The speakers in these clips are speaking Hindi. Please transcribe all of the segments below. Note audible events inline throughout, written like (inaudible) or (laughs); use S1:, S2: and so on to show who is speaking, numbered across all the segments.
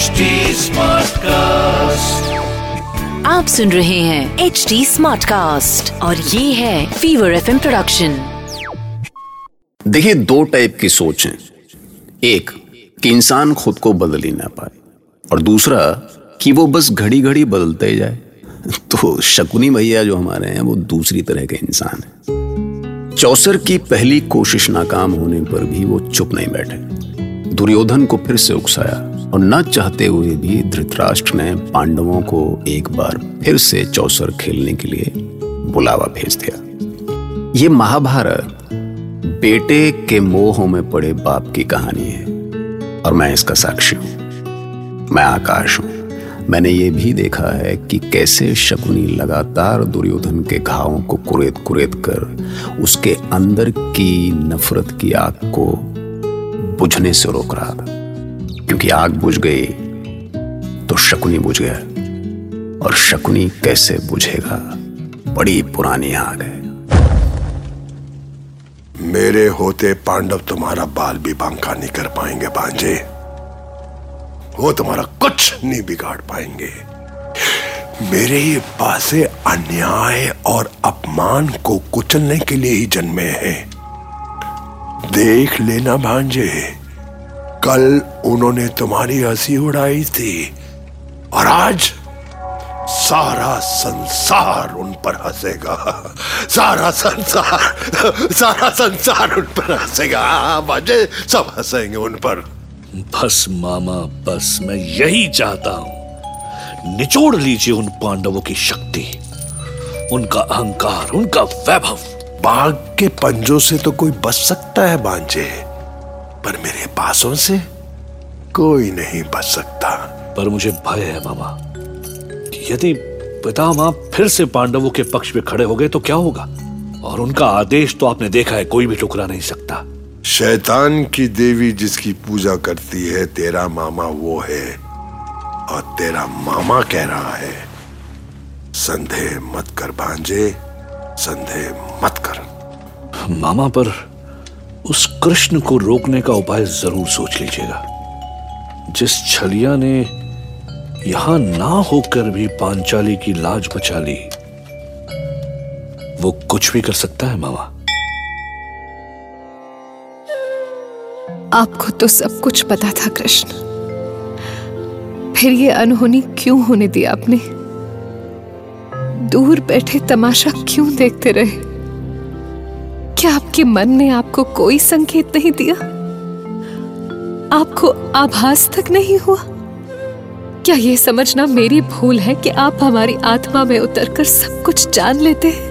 S1: HD Smartcast.
S2: आप सुन रहे हैं एच डी स्मार्ट कास्ट और ये है फीवर एफ़ प्रोडक्शन
S3: देखिए दो टाइप की सोच है। एक कि इंसान खुद को बदल ही ना पाए। और दूसरा कि वो बस घड़ी घड़ी बदलते ही जाए। (laughs) तो शकुनी भैया जो हमारे हैं वो दूसरी तरह के इंसान है। चौसर की पहली कोशिश नाकाम होने पर भी वो चुप नहीं बैठे। दुर्योधन को फिर से उकसाया। और न चाहते हुए भी धृतराष्ट्र ने पांडवों को एक बार फिर से चौसर खेलने के लिए बुलावा भेज दिया। ये महाभारत बेटे के मोह में पड़े बाप की कहानी है और मैं इसका साक्षी हूँ। मैं आकाश हूँ। मैंने ये भी देखा है कि कैसे शकुनी लगातार दुर्योधन के घावों को कुरेद कुरेद कर उसके अंदर की नफरत की आग को बुझने से रोक रहा था। क्योंकि आग बुझ गई तो शकुनी बुझ गया। और शकुनी कैसे बुझेगा? बड़ी पुरानी आग है।
S4: मेरे होते पांडव तुम्हारा बाल भी बांका नहीं कर पाएँगे, भांजे। वो तुम्हारा कुछ नहीं बिगाड़ पाएँगे। मेरे ये पासे अन्याय और अपमान को कुचलने के लिए ही जन्मे हैं। देख लेना, भांजे। कल उन्होंने तुम्हारी हँसी उड़ाई थी और आज सारा संसार उन पर हंसेगा। सारा संसार सारा संसार उन पर हंसेगा। भांजे सब हंसेंगे उन पर।
S5: बस मामा बस मैं यही चाहता हूँ। निचोड़ लीजिए उन पांडवों की शक्ति। उनका अहंकार उनका वैभव।
S4: बाघ के पंजों से तो कोई बच सकता है बांझे पर मेरे पासों से कोई नहीं बच सकता।
S5: पर मुझे भय है मामा कि यदि पितामह फिर से पांडवों के पक्ष में खड़े हो गए तो क्या होगा? और उनका आदेश तो आपने देखा है कोई भी टुकरा नहीं सकता।
S4: शैतान की देवी जिसकी पूजा करती है तेरा मामा वो है और तेरा मामा कह रहा है संदेह मत कर भांजे संदेह मत कर।
S5: मामा पर उस कृष्ण को रोकने का उपाय ज़रूर सोच लीजिएगा। जिस छलिया ने यहाँ ना होकर भी पांचाली की लाज बचा ली, वो कुछ भी कर सकता है मामा।
S6: आपको तो सब कुछ पता था, कृष्ण। फिर ये अनहोनी क्यों होने दी आपने? दूर बैठे तमाशा क्यों देखते रहे? क्या आपके मन ने आपको कोई संकेत नहीं दिया? आपको आभास तक नहीं हुआ? क्या ये समझना मेरी भूल है कि आप हमारी आत्मा में उतरकर सब कुछ जान लेते हैं?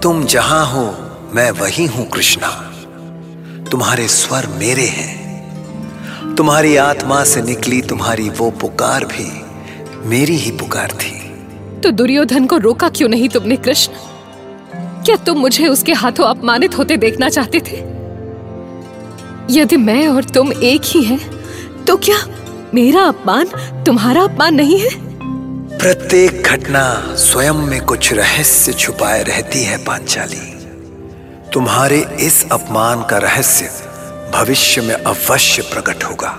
S7: तुम जहाँ हो मैं वही हूँ कृष्णा। तुम्हारे स्वर मेरे हैं। तुम्हारी आत्मा से निकली तुम्हारी वो पुकार भी मेरी ही पुकार थी।
S6: तो दुर्योधन को रोका क्यों नहीं तुमने कृष्ण? क्या तुम मुझे उसके हाथों अपमानित होते देखना चाहते थे? यदि मैं और तुम एक ही हैं, तो क्या मेरा अपमान तुम्हारा अपमान नहीं है?
S7: प्रत्येक घटना स्वयं में कुछ रहस्य छुपाए रहती है पांचाली। तुम्हारे इस अपमान का रहस्य भविष्य में अवश्य प्रकट होगा।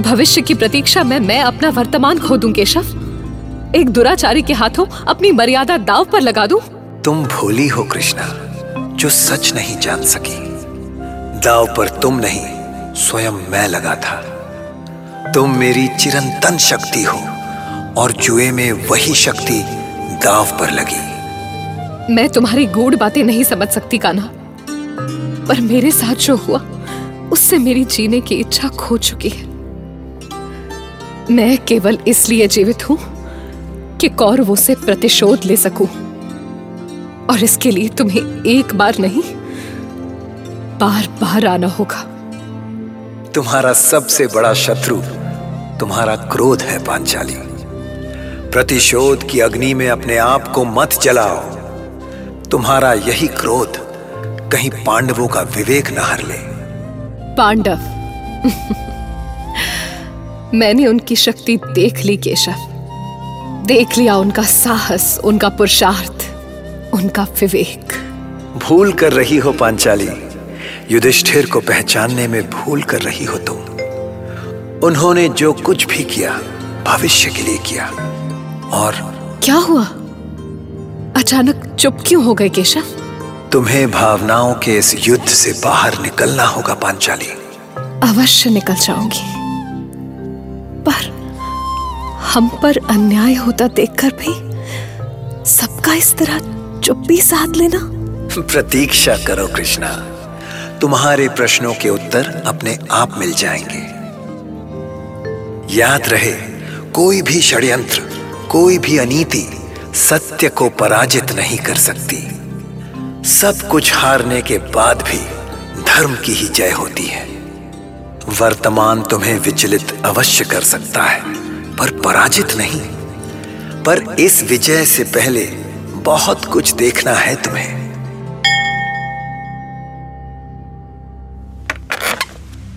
S6: भविष्य की प्रतीक्षा में मैं अपना वर्तमान खो दूँ केशव। एक दुराचारी के हाथों अपनी मर्यादा दाव पर लगा दूँ?
S7: तुम भोली हो कृष्णा, जो सच नहीं जान सकी। दाव पर तुम नहीं, स्वयं मैं लगा था। तुम मेरी चिरंतन शक्ति हो, और जुए में वही शक्ति दाव पर लगी।
S6: मैं तुम्हारी गूढ़ बातें नहीं समझ सकती काना पर मेरे साथ जो हुआ, उससे मेरी जीने की इच्छा खो चुकी है। मैं केवल इसलिए जीवित हूँ कि कौरवों से प्रतिशोध ले सकूँ। और इसके लिए तुम्हें एक बार नहीं बार बार आना होगा।
S7: तुम्हारा सबसे बड़ा शत्रु तुम्हारा क्रोध है पांचाली। प्रतिशोध की अग्नि में अपने आप को मत जलाओ। तुम्हारा यही क्रोध कहीं पांडवों का विवेक न हर ले।
S6: पांडव मैंने उनकी शक्ति देख ली केशव। देख लिया उनका साहस उनका पुरुषार्थ। उनका विवेक।
S7: भूल कर रही हो पांचाली। युधिष्ठिर को पहचानने में भूल कर रही हो तुम। उन्होंने जो कुछ भी किया भविष्य के लिए किया। और
S6: क्या हुआ? अचानक चुप क्यों हो गए केशव?
S7: तुम्हें भावनाओं के इस युद्ध से बाहर निकलना होगा पांचाली।
S6: अवश्य निकल जाऊँगी। पर हम पर अन्याय होता देखकर भी सबका इस तरह चुप्पी साध लेना।
S7: प्रतीक्षा करो, कृष्णा। तुम्हारे प्रश्नों के उत्तर अपने आप मिल जाएँगे। याद रहे, कोई भी षड्यंत्र, कोई भी अनीति सत्य को पराजित नहीं कर सकती। सब कुछ हारने के बाद भी धर्म की ही जय होती है। वर्तमान तुम्हें विचलित अवश्य कर सकता है, पर पराजित नहीं। पर इस विजय से पहले बहुत कुछ देखना है तुम्हें।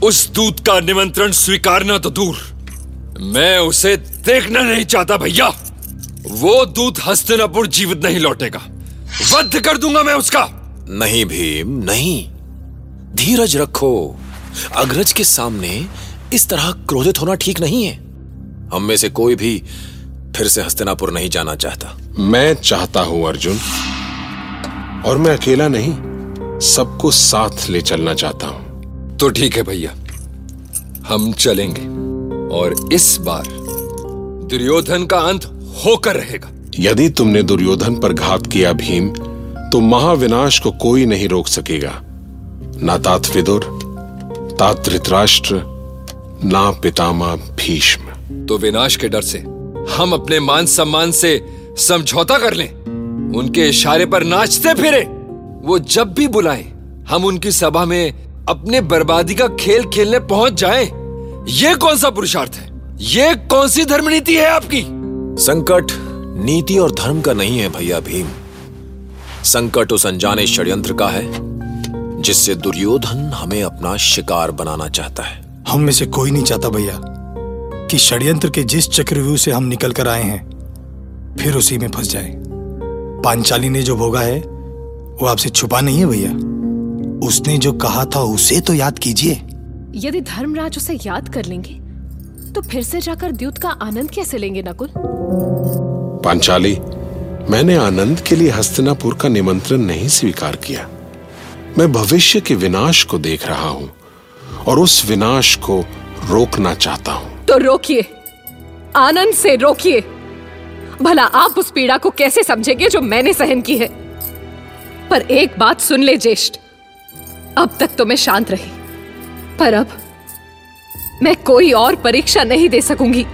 S1: उस दूत का निमंत्रण स्वीकारना तो दूर। मैं उसे देखना नहीं चाहता भैया। वो दूत हस्तिनापुर जीवित नहीं लौटेगा। वध कर दूँगा मैं उसका।
S8: नहीं भीम नहीं। धीरज रखो। अग्रज के सामने इस तरह क्रोधित होना ठीक नहीं है। हम में से कोई भी फिर से हस्तिनापुर नहीं जाना चाहता।
S9: मैं चाहता हूँ अर्जुन और मैं अकेला नहीं सबको साथ ले चलना चाहता हूँ।
S1: तो ठीक है भैया हम चलेंगे और इस बार दुर्योधन का अंत होकर रहेगा।
S9: यदि तुमने दुर्योधन पर घात किया भीम तो महाविनाश को कोई नहीं रोक सकेगा। ना तात विदुर तात धृतराष्ट्र ना पितामह भीष्म।
S1: तो विनाश के डर से हम अपने मान सम्मान से समझौता कर लें। उनके इशारे पर नाचते फिरे। वो जब भी बुलाएँ हम उनकी सभा में अपने बर्बादी का खेल खेलने पहुँच जाएँ। ये कौन सा पुरुषार्थ है? ये कौन सी धर्म नीति है आपकी?
S8: संकट नीति और धर्म का नहीं है भैया भीम। संकट उस अनजाने षड्यंत्र का है जिससे दुर्योधन हमें अपना शिकार बनाना चाहता है।
S10: हम में से कोई नहीं चाहता भैया कि षड्यंत्र के जिस चक्रव्यूह से हम निकल कर आए हैं फिर उसी में फंस जाए। पांचाली ने जो भोगा है वो आपसे छुपा नहीं है भैया। उसने जो कहा था उसे तो याद कीजिए।
S6: यदि धर्मराज उसे याद कर लेंगे तो फिर से जाकर द्यूत का आनंद कैसे लेंगे नकुल?
S9: पांचाली मैंने आनंद के लिए हस्तिनापुर का निमंत्रण नहीं स्वीकार किया। मैं भविष्य के विनाश को देख रहा हूँ और उस विनाश को रोकना चाहता हूँ।
S6: तो रोकिए आनंद से रोकिए। भला आप उस पीड़ा को कैसे समझेंगे जो मैंने सहन की है? पर एक बात सुन ले ज्येष्ठ। अब तक तो मैं शांत रही। पर अब मैं कोई और परीक्षा नहीं दे सकूँगी।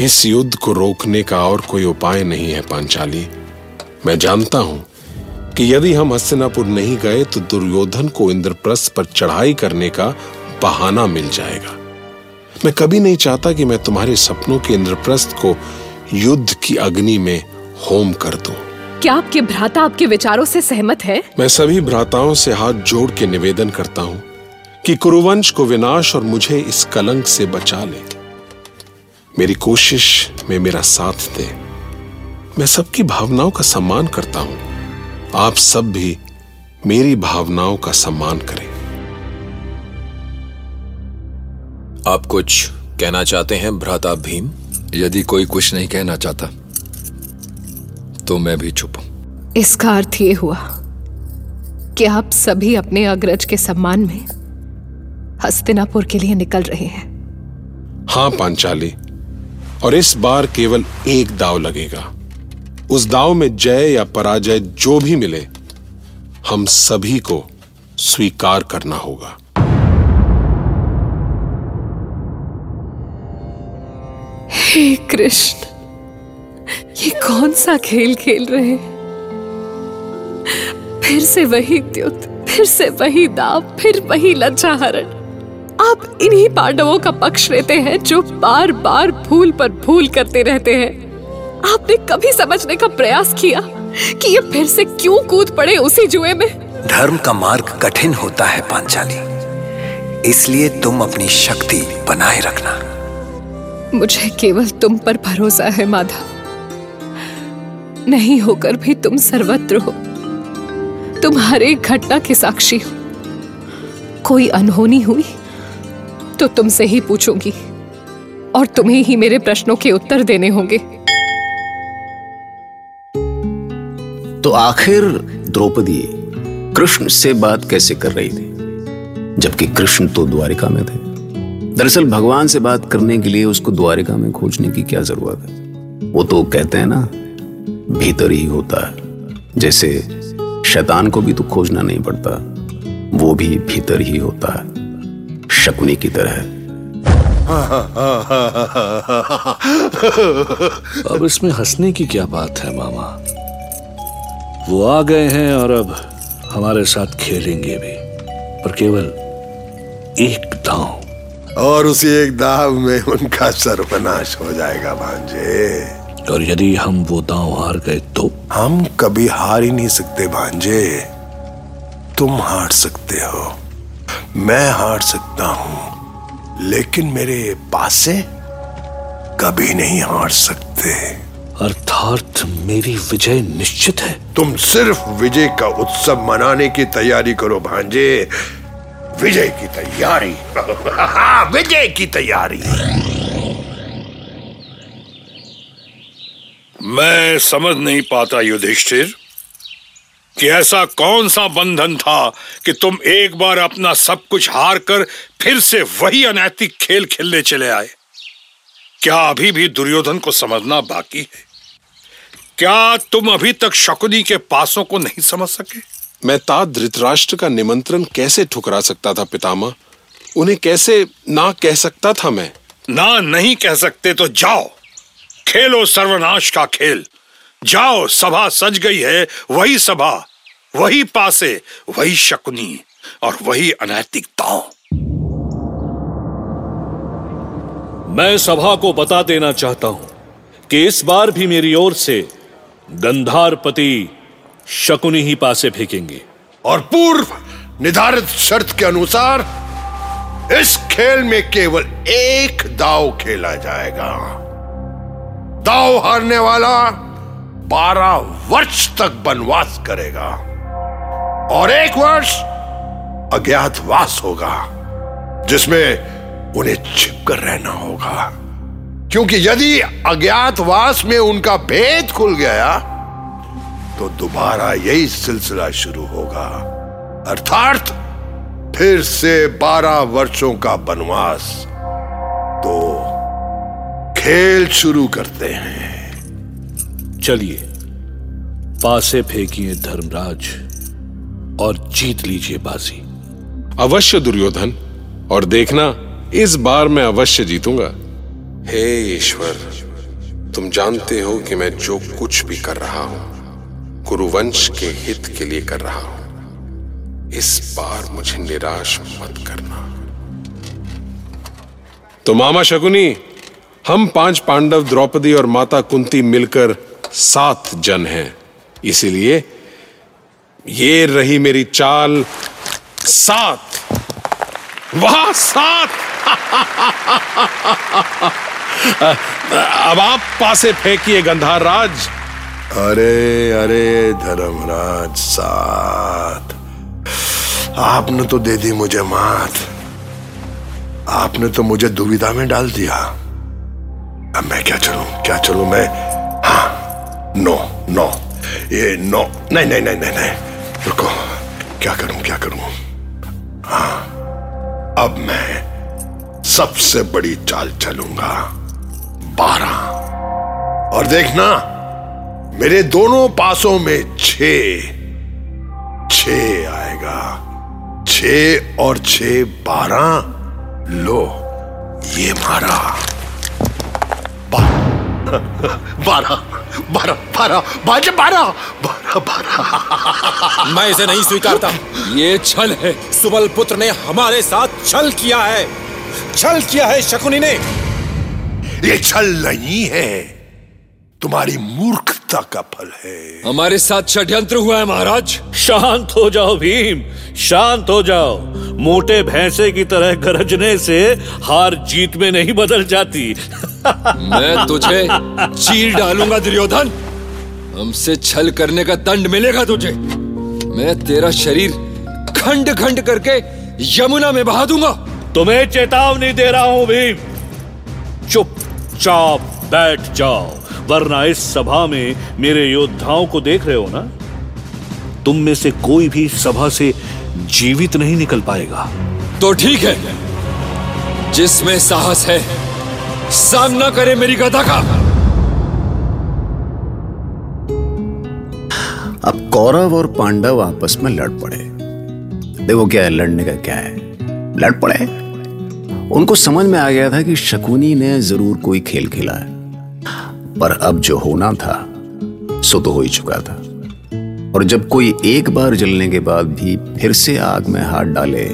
S9: इस युद्ध को रोकने का और कोई उपाय नहीं है, पांचाली। मैं जानता हूँ कि यदि हम हस्तिनापुर नहीं गए तो दुर्योधन को इंद्रप्रस्थ पर चढ़ाई करने का बहाना मिल जाएगा। मैं कभी नहीं चाहता कि मैं तुम्हारे सपनों के इंद्रप्रस्थ को युद्ध की अग्नि में होम कर दूँ।
S6: क्या आपके भ्राता आपके विचारों से सहमत है?
S9: मैं सभी भ्राताओं से हाथ जोड़ के निवेदन करता हूँ कि कुरुवंश को विनाश और मुझे इस कलंक से बचा ले। मेरी कोशिश में मेरा साथ दे। मैं सबकी भावनाओं का सम्मान करता हूँ। आप सब भी मेरी भावनाओं का सम्मान करें।
S8: आप कुछ कहना चाहते हैं भ्राता भीम?
S1: यदि कोई कुछ नहीं कहना चाहता तो मैं भी चुप हूँ।
S6: इसका अर्थ ये हुआ कि आप सभी अपने अग्रज के सम्मान में हस्तिनापुर के लिए निकल रहे हैं।
S9: हाँ पांचाली। और इस बार केवल एक दाव लगेगा। उस दाव में जय या पराजय जो भी मिले हम सभी को स्वीकार करना होगा।
S6: हे कृष्ण, ये कौन सा खेल खेल रहे हैं? फिर से वही द्युत, फिर से वही दाव, फिर वही लज्जाहरण। आप इन्हीं पांडवों का पक्ष लेते हैं जो बार बार भूल पर भूल करते रहते हैं। आपने कभी समझने का प्रयास किया कि ये फिर से क्यों कूद पड़े उसी जुए में?
S7: धर्म का मार्ग कठिन होता है, पांचाली। इसलिए तुम अपनी शक्ति बनाए रखना।
S6: मुझे केवल तुम पर भरोसा है माधव नहीं होकर भी तुम सर्वत्र हो। तुम हर एक घटना के साक्षी हो। कोई अनहोनी हुई तो तुमसे ही पूछूँगी, और तुम्हें ही मेरे प्रश्नों के उत्तर देने होंगे।
S3: तो आखिर द्रौपदी कृष्ण से बात कैसे कर रही थी, जबकि कृष्ण तो द्वारिका में थे? दरअसल भगवान से बात करने के लिए उसको द्वारिका में खोजने की क्या ज़रूरत है? वो तो कहते हैं ना, भीतर ही होता है। जैसे शैतान को भी तो खोजना नहीं पड़ता, वो भी भीतर ही होता है। शकुनी की तरह।
S5: अब इसमें हंसने की क्या बात है, मामा? वो आ गए हैं और अब हमारे साथ खेलेंगे भी। पर केवल एक दांव।
S4: और उसी एक दाव में उनका सर्वनाश हो जाएगा भांजे।
S5: और यदि हम वो दाव हार गए तो?
S4: हम कभी हार ही नहीं सकते भांजे। तुम हार सकते हो। मैं हार सकता हूँ। लेकिन मेरे पासे कभी नहीं हार सकते।
S5: अर्थात मेरी विजय निश्चित है।
S4: तुम सिर्फ़ विजय का उत्सव मनाने की तैयारी करो भांजे। विजय की तैयारी। विजय की तैयारी।
S11: मैं समझ नहीं पाता युधिष्ठिर कि ऐसा कौन सा बंधन था कि तुम एक बार अपना सब कुछ हार कर फिर से वही अनैतिक खेल खेलने चले आए। क्या अभी भी दुर्योधन को समझना बाकी है? क्या तुम अभी तक शकुनी के पासों को नहीं समझ सके?
S9: मैं तात धृतराष्ट्र का निमंत्रण कैसे ठुकरा सकता था पितामह? उन्हें कैसे ना कह सकता था मैं?
S11: ना नहीं कह सकते तो जाओ। खेलो सर्वनाश का खेल। जाओ सभा सज गई है वही सभा वही पासे वही शकुनी और वही अनैतिक दांव
S5: मैं सभा को बता देना चाहता हूँ कि इस बार भी मेरी ओर से गंधारपति शकुनी ही पासे फेंकेंगे।
S4: और पूर्व निर्धारित शर्त के अनुसार इस खेल में केवल एक दाव खेला जाएगा। दाव हारने वाला बारह वर्ष तक वनवास करेगा और एक वर्ष अज्ञातवास होगा, जिसमें उन्हें छिपकर रहना होगा। क्योंकि यदि अज्ञातवास में उनका भेद खुल गया तो दोबारा यही सिलसिला शुरू होगा। अर्थात फिर से बारह वर्षों का वनवास। तो खेल शुरू करते हैं।
S5: चलिए पासे फेंकिए धर्मराज और जीत लीजिए बाजी।
S9: अवश्य दुर्योधन और देखना इस बार मैं अवश्य जीतूँगा। हे ईश्वर तुम जानते हो कि मैं जो कुछ भी कर रहा हूँ कुरुवंश के हित के लिए कर रहा हूँ। इस बार मुझे निराश मत करना। तो मामा शकुनी, हम पाँच पांडव द्रौपदी और माता कुंती मिलकर सात जन हैं। इसीलिए ये रही मेरी चाल सात। वाह, सात! (laughs) अब आप पासे फेंकिए गंधार राज
S4: अरे अरे, धर्मराज साथ। आपने तो दे दी मुझे मात। आपने तो मुझे दुविधा में डाल दिया। अब मैं क्या चलूँ क्या चलूँ मैं? हाँ नो नो, ये नो, नहीं नहीं नहीं नहीं नहीं। रुको, क्या करूँ क्या करूँ? हाँ अब मैं सबसे बड़ी चाल चलूँगा। बारह। और देखना मेरे दोनों पासों में छ। छ आएगा। छ और छ बारह। लो ये मारा। (laughs) बारह बारह बारह बारह बारह बारह बारह।
S8: मैं इसे नहीं स्वीकारता।
S1: ये छल है।
S8: सुबल पुत्र ने हमारे साथ छल किया है। छल किया है शकुनी ने।
S4: ये छल नहीं है। तुम्हारी मूर्खता का फल है।
S1: हमारे साथ षड्यंत्र हुआ है महाराज।
S5: शांत हो जाओ भीम। शांत हो जाओ। मोटे भैंसे की तरह गरजने से हार जीत में नहीं बदल जाती। (laughs)
S1: मैं तुझे चीर डालूँगा दुर्योधन। हमसे छल करने का दंड मिलेगा तुझे। मैं तेरा शरीर खंड खंड करके यमुना में बहा दूँगा।
S5: तुम्हें चेतावनी दे रहा हूँ भीम। चुपचाप बैठ जाओ। वरना इस सभा में मेरे योद्धाओं को देख रहे हो ना? तुम में से कोई भी सभा से जीवित नहीं निकल पाएगा।
S1: तो ठीक है। जिसमें साहस है सामना करे मेरी गदा का।
S3: अब कौरव और पांडव आपस में लड़ पड़े। देखो क्या है लड़ने का क्या है? लड़ पड़े। उनको समझ में आ गया था कि शकुनी ने ज़रूर कोई खेल खेला है। पर अब जो होना था, सो तो हो ही चुका था। और जब कोई एक बार जलने के बाद भी फिर से आग में हाथ डाले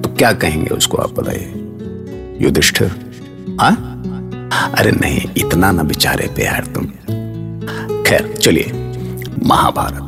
S3: तो क्या कहेंगे उसको आप बताइए? युधिष्ठिर? हाँ? अरे नहीं, इतना ना बिचारे प्यार तुम। खैर, चलिए, महाभारत।